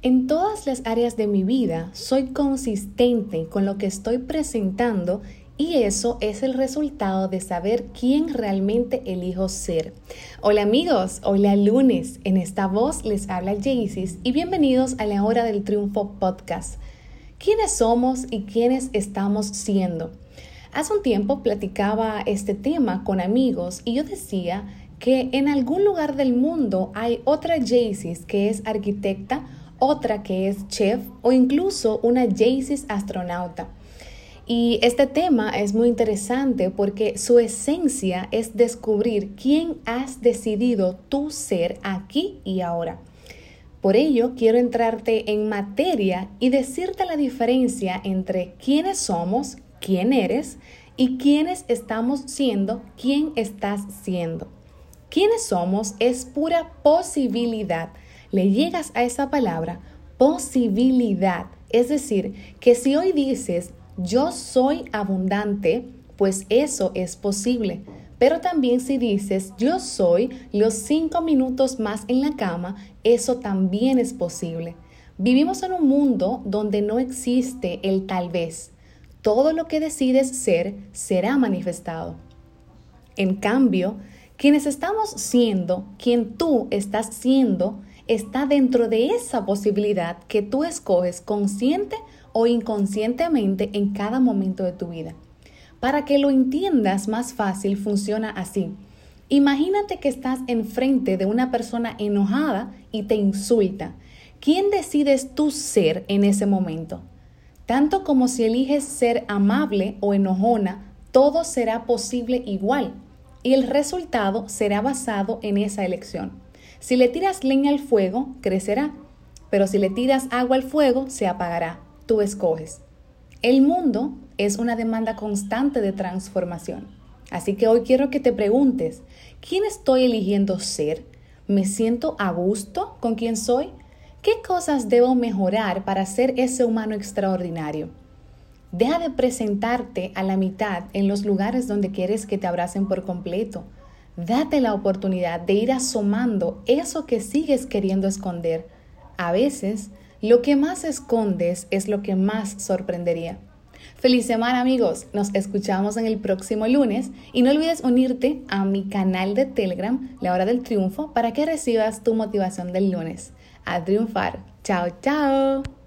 En todas las áreas de mi vida soy consistente con lo que estoy presentando y eso es el resultado de saber quién realmente elijo ser. Hola amigos, hola lunes. En esta voz les habla Jaycis y bienvenidos a la Hora del Triunfo podcast. ¿Quiénes somos y quiénes estamos siendo? Hace un tiempo platicaba este tema con amigos y yo decía que en algún lugar del mundo hay otra Jaycis que es arquitecta, otra que es chef o incluso una Jaycis astronauta. Y este tema es muy interesante porque su esencia es descubrir quién has decidido tú ser aquí y ahora. Por ello, quiero entrarte en materia y decirte la diferencia entre quiénes somos, quién eres y quiénes estamos siendo, quién estás siendo. Quiénes somos es pura posibilidad. Le llegas a esa palabra, posibilidad. Es decir, que si hoy dices yo soy abundante, pues eso es posible. Pero también si dices yo soy los cinco minutos más en la cama, eso también es posible. Vivimos en un mundo donde no existe el tal vez. Todo lo que decides ser será manifestado. En cambio, quienes estamos siendo, quien tú estás siendo, está dentro de esa posibilidad que tú escoges consciente o inconscientemente en cada momento de tu vida. Para que lo entiendas más fácil, funciona así. Imagínate que estás enfrente de una persona enojada y te insulta. ¿Quién decides tú ser en ese momento? Tanto como si eliges ser amable o enojona, todo será posible igual y el resultado será basado en esa elección. Si le tiras leña al fuego, crecerá, pero si le tiras agua al fuego, se apagará tú escoges. El mundo es una demanda constante de transformación. Así que hoy quiero que te preguntes, ¿quién estoy eligiendo ser? ¿Me siento a gusto con quien soy? ¿Qué cosas debo mejorar para ser ese humano extraordinario? Deja de presentarte a la mitad en los lugares donde quieres que te abracen por completo. Date la oportunidad de ir asomando eso que sigues queriendo esconder. A veces lo que más escondes es lo que más sorprendería. Feliz semana amigos, nos escuchamos en el próximo lunes y no olvides unirte a mi canal de Telegram, La Hora del Triunfo, para que recibas tu motivación del lunes. A triunfar. Chao, chao.